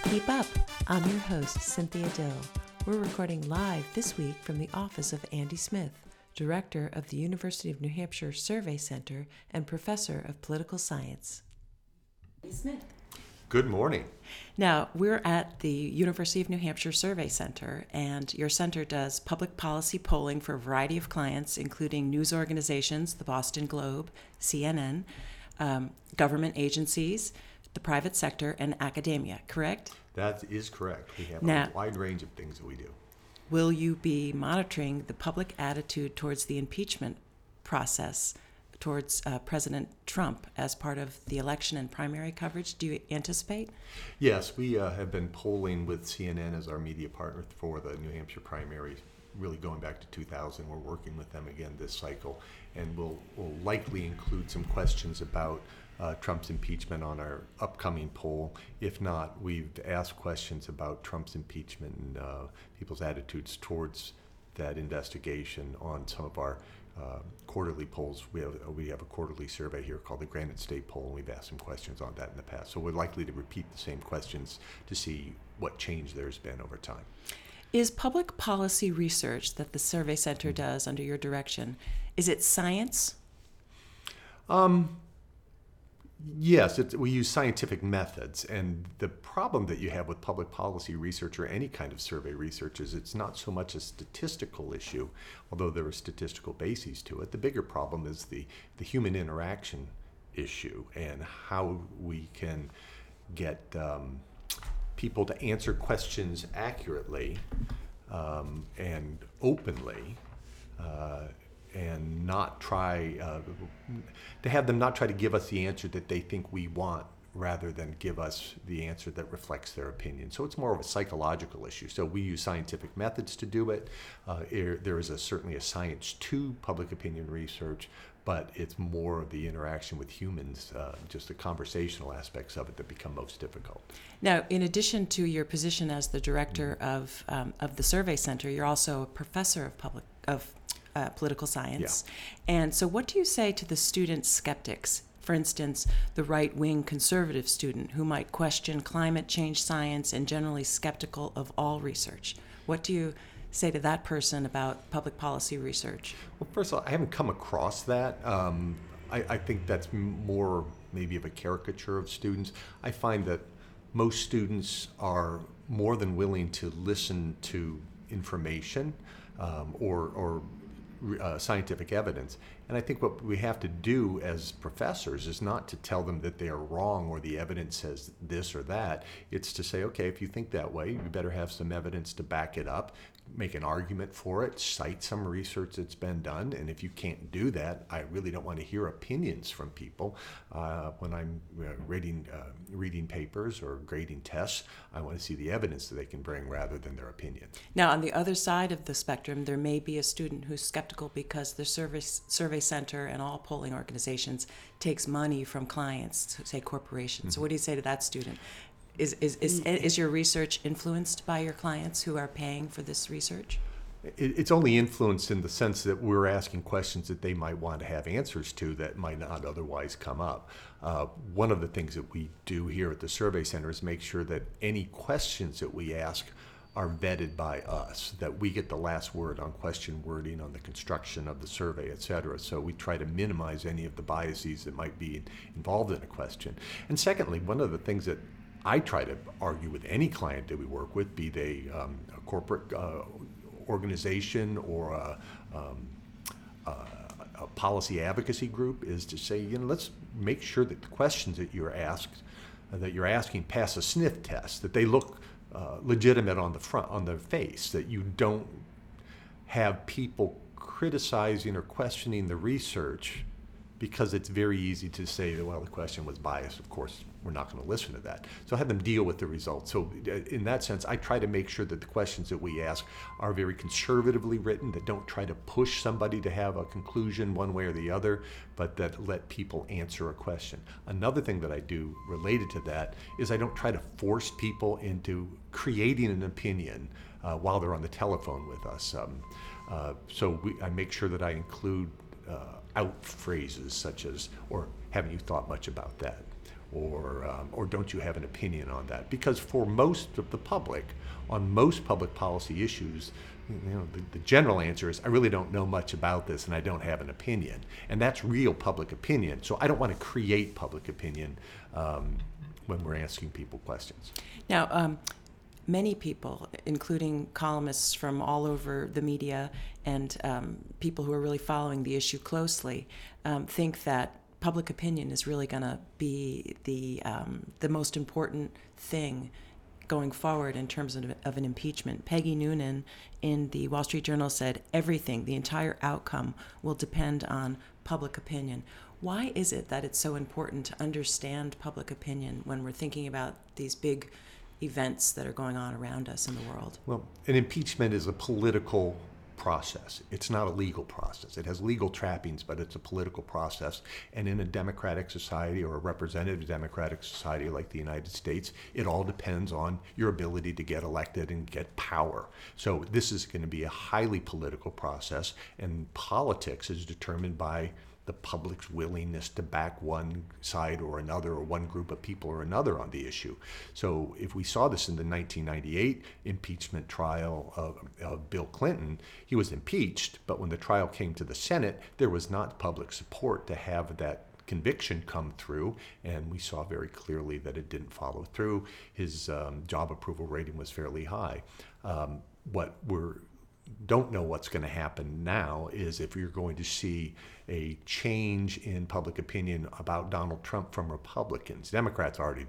Keep Up. I'm your host, Cynthia Dill. We're recording live this week from the office of Andy Smith, Director of the University of New Hampshire Survey Center and Professor of Political Science. Smith. Good morning. Now, we're at the University of New Hampshire Survey Center, and your center does public policy polling for a variety of clients, including news organizations, the Boston Globe, CNN, um, government agencies, the private sector, and academia, correct? That is correct. We have Now- a wide range of things that we do. Will you be monitoring the public attitude towards the impeachment process towards uh, President Trump as part of the election and primary coverage? Do you anticipate? Yes, we uh, have been polling with CNN as our media partner for the New Hampshire primary, really going back to 2000. We're working with them again this cycle, and we'll, we'll likely include some questions about uh, Trump's impeachment on our upcoming poll. If not, we've asked questions about Trump's impeachment and uh, people's attitudes towards that investigation on some of our uh, quarterly polls. We have we have a quarterly survey here called the Granite State Poll, and we've asked some questions on that in the past. So we're likely to repeat the same questions to see what change there's been over time. Is public policy research that the Survey Center does under your direction, is it science? Yes, we use scientific methods, and the problem that you have with public policy research or any kind of survey research is it's not so much a statistical issue, although there are statistical bases to it. The bigger problem is the, the human interaction issue and how we can get um, people to answer questions accurately um, and openly. Uh, and not try uh, to have them not try to give us the answer that they think we want rather than give us the answer that reflects their opinion. So it's more of a psychological issue. So we use scientific methods to do it. Uh, there- there is a, certainly a science to public opinion research, but it's more of the interaction with humans, uh, just the conversational aspects of it that become most difficult. Now, in addition to your position as the director of, um, of the Survey Center, you're also a professor of public of uh, political science. And so, what do you say to the student skeptics? For instance, the right wing conservative student who might question climate change science and generally skeptical of all research. What do you say to that person about public policy research? Well, first of all, I haven't come across that. Um, I, I think that's more maybe of a caricature of students. I find that most students are more than willing to listen to information um, or, or uh, scientific evidence. And I think what we have to do as professors is not to tell them that they are wrong or the evidence says this or that. It's to say, okay, if you think that way, you better have some evidence to back it up, make an argument for it, cite some research that's been done. And if you can't do that, I really don't want to hear opinions from people. Uh, when I'm uh, reading, uh, reading papers or grading tests, I want to see the evidence that they can bring rather than their opinion. Now, on the other side of the spectrum, there may be a student who's skeptical because the survey, survey center and all polling organizations takes money from clients, say corporations. So, what do you say to that student? Is, is, is, is your research influenced by your clients who are paying for this research? It's only influenced in the sense that we're asking questions that they might want to have answers to that might not otherwise come up. Uh, one of the things that we do here at the Survey Center is make sure that any questions that we ask are vetted by us, that we get the last word on question wording, on the construction of the survey, et cetera. So we try to minimize any of the biases that might be involved in a question. And secondly, one of the things that I try to argue with any client that we work with, be they um, a corporate uh, organization or a, um, a, a policy advocacy group, is to say, you know, let's make sure that the questions that you're asked, uh, that you're asking, pass a sniff test, that they look uh, legitimate on the front, on the face, that you don't have people criticizing or questioning the research because it's very easy to say that well the question was biased of course we're not going to listen to that. So I have them deal with the results. So uh, in that sense i try to make sure that the questions that we ask are very conservatively written that don't try to push somebody to have a conclusion one way or the other but that let people answer a question. Another thing that i do related to that is i don't try to force people into creating an opinion uh, while they're on the telephone with us. Um, uh, so we, i make sure that i include uh, out phrases such as, or haven't you thought much about that? or, um, or don't you have an opinion on that? Because for most of the public, on most public policy issues, you know, the, the general answer is I really don't know much about this and I don't have an opinion. And that's real public opinion. So I don't want to create public opinion um, when we're asking people questions. Now, um, many people, including columnists from all over the media and um, people who are really following the issue closely, um, think that public opinion is really going to be the um, the most important thing going forward in terms of, of, an impeachment. Peggy Noonan in the Wall Street Journal said everything, the entire outcome, will depend on public opinion. Why is it that it's so important to understand public opinion when we're thinking about these big events that are going on around us in the world? Well, an impeachment is a political process. It's not a legal process. It has legal trappings, but it's a political process. And in a democratic society or a representative democratic society like the United States, it all depends on your ability to get elected and get power. So this is going to be a highly political process, and politics is determined by the public's willingness to back one side or another, or one group of people or another on the issue. So, if we saw this in the 1998 impeachment trial of, of, Bill Clinton, he was impeached, but when the trial came to the Senate, there was not public support to have that conviction come through, and we saw very clearly that it didn't follow through. His um, job approval rating was fairly high. Um, what we're don't know what's going to happen now is if you're going to see a change in public opinion about Donald Trump from Republicans. Democrats already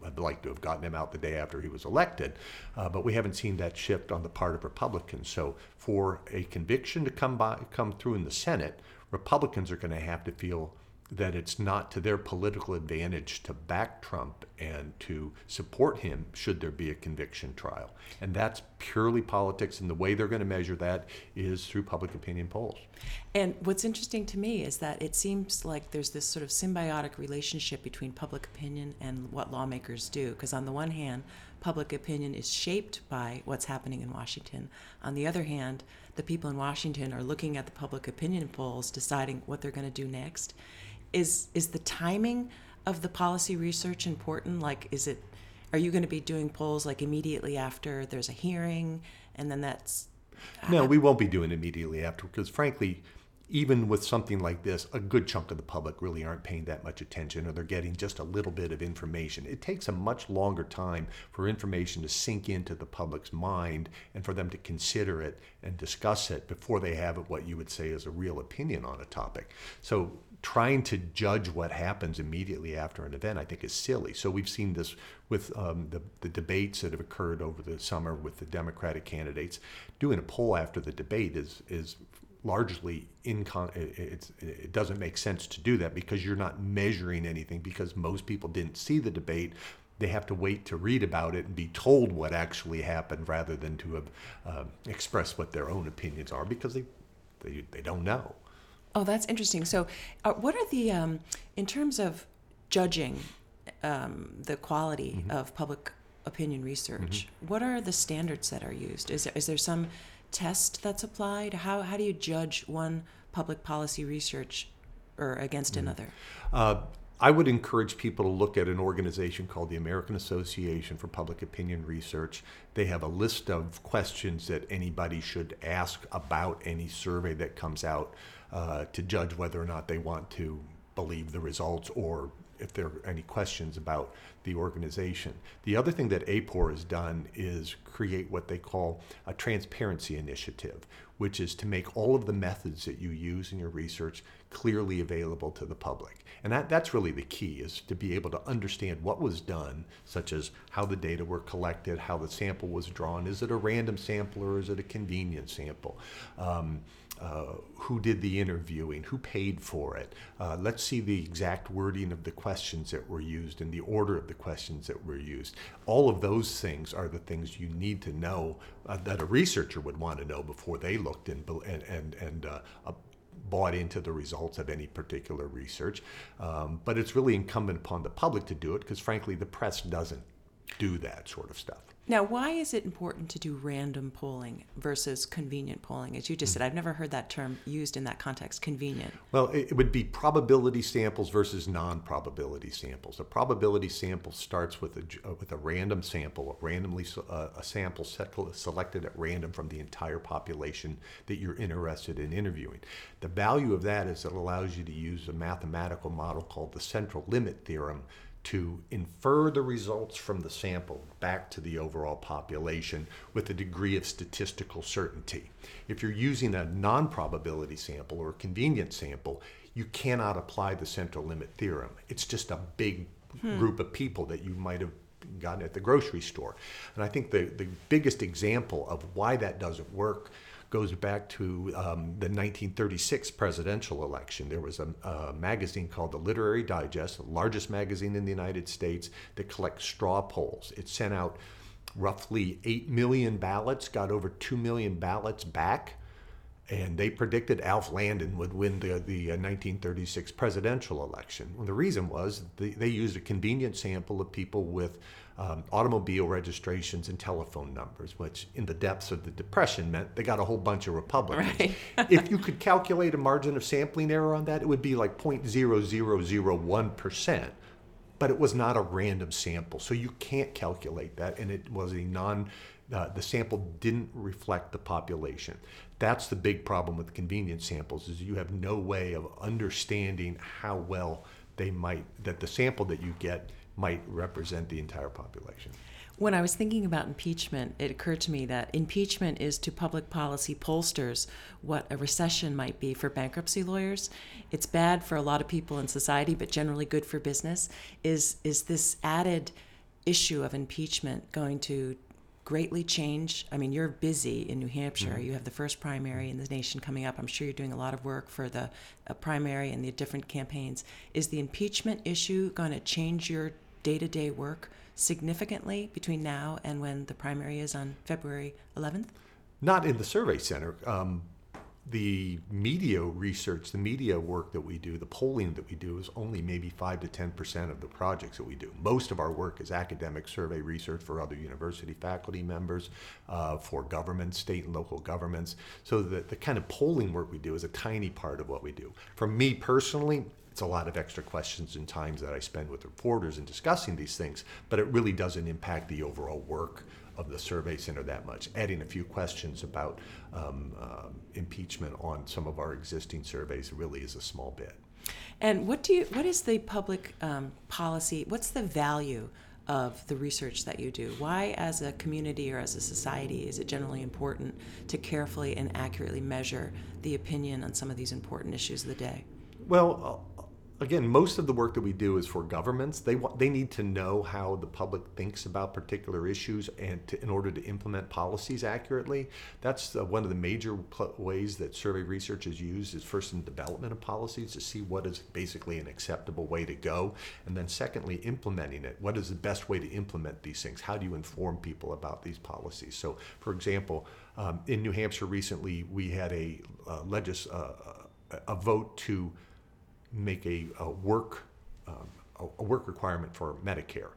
would like to have gotten him out the day after he was elected, uh, but we haven't seen that shift on the part of Republicans. So for a conviction to come by, come through in the Senate, Republicans are going to have to feel that it's not to their political advantage to back Trump and to support him should there be a conviction trial. And that's purely politics, and the way they're going to measure that is through public opinion polls. And what's interesting to me is that it seems like there's this sort of symbiotic relationship between public opinion and what lawmakers do. Because on the one hand, public opinion is shaped by what's happening in Washington. On the other hand, the people in Washington are looking at the public opinion polls, deciding what they're going to do next is is the timing of the policy research important? Like, is it are you going to be doing polls like immediately after there's a hearing, and then that's no, uh, we won't be doing immediately after because frankly even with something like this, a good chunk of the public really aren't paying that much attention or they're getting just a little bit of information. It takes a much longer time for information to sink into the public's mind and for them to consider it and discuss it before they have what you would say is a real opinion on a topic. So trying to judge what happens immediately after an event, I think, is silly. So we've seen this with um, the, the debates that have occurred over the summer with the Democratic candidates. Doing a poll after the debate is is largely incon- it, doesn't make sense to do that because you're not measuring anything because most people didn't see the debate they have to wait to read about it and be told what actually happened rather than to have uh, expressed what their own opinions are because they, they, they don't know. Oh, that's interesting. So, uh, what are the, um, in terms of judging um, the quality mm-hmm. of public opinion research, mm-hmm. what are the standards that are used? Is there, is there some test that's applied? How, how do you judge one public policy research or against mm-hmm. another? Uh, I would encourage people to look at an organization called the American Association for Public Opinion Research. They have a list of questions that anybody should ask about any survey that comes out uh, to judge whether or not they want to believe the results or if there are any questions about the organization. The other thing that AAPOR has done is create what they call a transparency initiative, which is to make all of the methods that you use in your research clearly available to the public. And that, that's really the key is to be able to understand what was done, such as how the data were collected, how the sample was drawn. Is it a random sample or is it a convenience sample? Um, uh, who did the interviewing, who paid for it. Uh, let's see the exact wording of the questions that were used and the order of the questions that were used. All of those things are the things you need to know uh, that a researcher would want to know before they looked and and and, and uh, bought into the results of any particular research. Um, but it's really incumbent upon the public to do it because, frankly, the press doesn't do that sort of stuff. Now, why is it important to do random polling versus convenient polling? As you just said, I've never heard that term used in that context, convenient. Well, it would be probability samples versus non-probability samples. A probability sample starts with a, uh, with a random sample, a randomly uh, a sample set- selected at random from the entire population that you're interested in interviewing. The value of that is it allows you to use a mathematical model called the central limit theorem to infer the results from the sample back to the overall population with a degree of statistical certainty. If you're using a non probability sample or a convenient sample, you cannot apply the central limit theorem. It's just a big hmm. group of people that you might have gotten at the grocery store. And I think the, the biggest example of why that doesn't work goes back to um, the 1936 presidential election. There was a, a magazine called the Literary Digest, the largest magazine in the United States, that collects straw polls. It sent out roughly 8 million ballots, got over 2 million ballots back, and they predicted Alf Landon would win the, the uh, 1936 presidential election. Well, the reason was they, they used a convenient sample of people with um, automobile registrations and telephone numbers, which in the depths of the Depression meant they got a whole bunch of Republicans. Right. if you could calculate a margin of sampling error on that, it would be like 0.0001%. But it was not a random sample, so you can't calculate that, and it was a non. Uh, the sample didn't reflect the population. That's the big problem with convenience samples is you have no way of understanding how well they might that the sample that you get might represent the entire population. When I was thinking about impeachment, it occurred to me that impeachment is to public policy pollsters what a recession might be for bankruptcy lawyers. It's bad for a lot of people in society, but generally good for business. Is is this added issue of impeachment going to greatly change? I mean, you're busy in New Hampshire. You have the first primary in the nation coming up. I'm sure you're doing a lot of work for the uh, primary and the different campaigns. Is the impeachment issue going to change your day-to-day work significantly between now and when the primary is on February 11th? Not in the survey center. Um, the media research, the media work that we do, the polling that we do is only maybe 5 to 10% of the projects that we do. Most of our work is academic survey research for other university faculty members, uh, for governments, state and local governments. So the, the kind of polling work we do is a tiny part of what we do. For me personally, it's a lot of extra questions and times that I spend with reporters in discussing these things, but it really doesn't impact the overall work of the survey center that much. Adding a few questions about um, um impeachment on some of our existing surveys really is a small bit. And what do you? What is the public um, policy? What's the value of the research that you do? Why, as a community or as a society, is it generally important to carefully and accurately measure the opinion on some of these important issues of the day? Well, again, most of the work that we do is for governments. They want, they need to know how the public thinks about particular issues, and to, in order to implement policies accurately, that's uh, one of the major pl- ways that survey research is used. Is first in development of policies to see what is basically an acceptable way to go, and then secondly, implementing it. What is the best way to implement these things? How do you inform people about these policies? So, for example, um, in New Hampshire recently, we had a uh, legis- uh, a vote to make a, a work um, a, a work requirement for Medicare,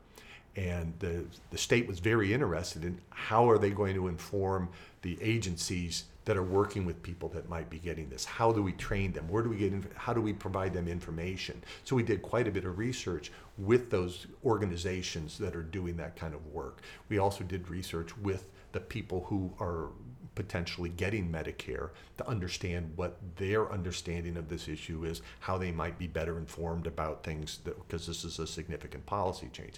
and the the state was very interested in how are they going to inform the agencies that are working with people that might be getting this. How do we train them? Where do we get? How do we provide them information? So we did quite a bit of research with those organizations that are doing that kind of work. We also did research with the people who are potentially getting Medicare to understand what their understanding of this issue is, how they might be better informed about things, because this is a significant policy change.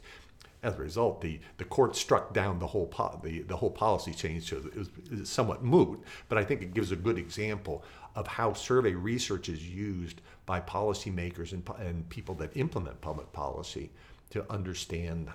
As a result, the, the court struck down the whole po- the, the whole policy change, so it was, somewhat moot. But I think it gives a good example of how survey research is used by policymakers and, and people that implement public policy to understand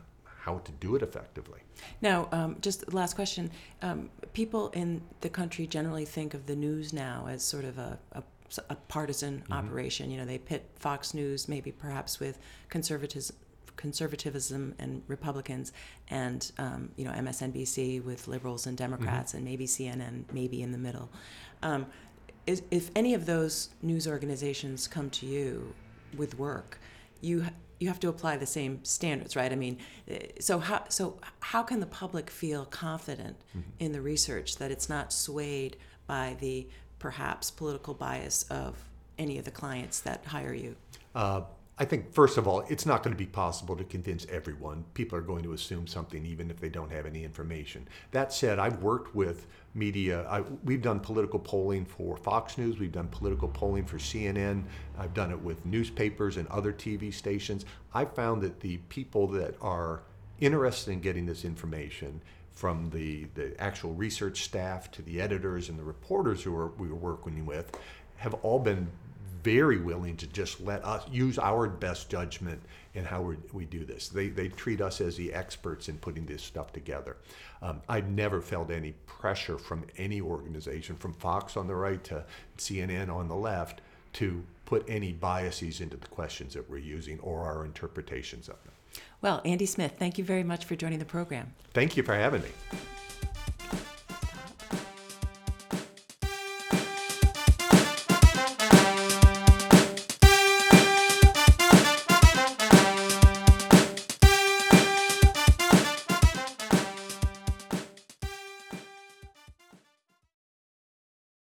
how to do it effectively. Now, um, just last question. Um, people in the country generally think of the news now as sort of a, a, a partisan operation. You know, they pit Fox News, maybe perhaps with conservatism, conservatism and Republicans, and um, you know MSNBC with liberals and Democrats, and maybe CNN, maybe in the middle. Um, is, if any of those news organizations come to you with work, you you have to apply the same standards, right? I mean, eh, so how so how can the public feel confident in the research that it's not swayed by the perhaps political bias of any of the clients that hire you? Uh, I think, first of all, it's not going to be possible to convince everyone. People are going to assume something even if they don't have any information. That said, I've worked with media. I, we've done political polling for Fox News, we've done political polling for CNN, I've done it with newspapers and other TV stations. I found that the people that are interested in getting this information, from the, the actual research staff to the editors and the reporters who are, we were working with, have all been very willing to just let us use our best judgment in how we, we do this. They, they treat us as the experts in putting this stuff together. Um, I've never felt any pressure from any organization, from Fox on the right to CNN on the left, to put any biases into the questions that we're using or our interpretations of them. Well, Andy Smith, thank you very much for joining the program. Thank you for having me.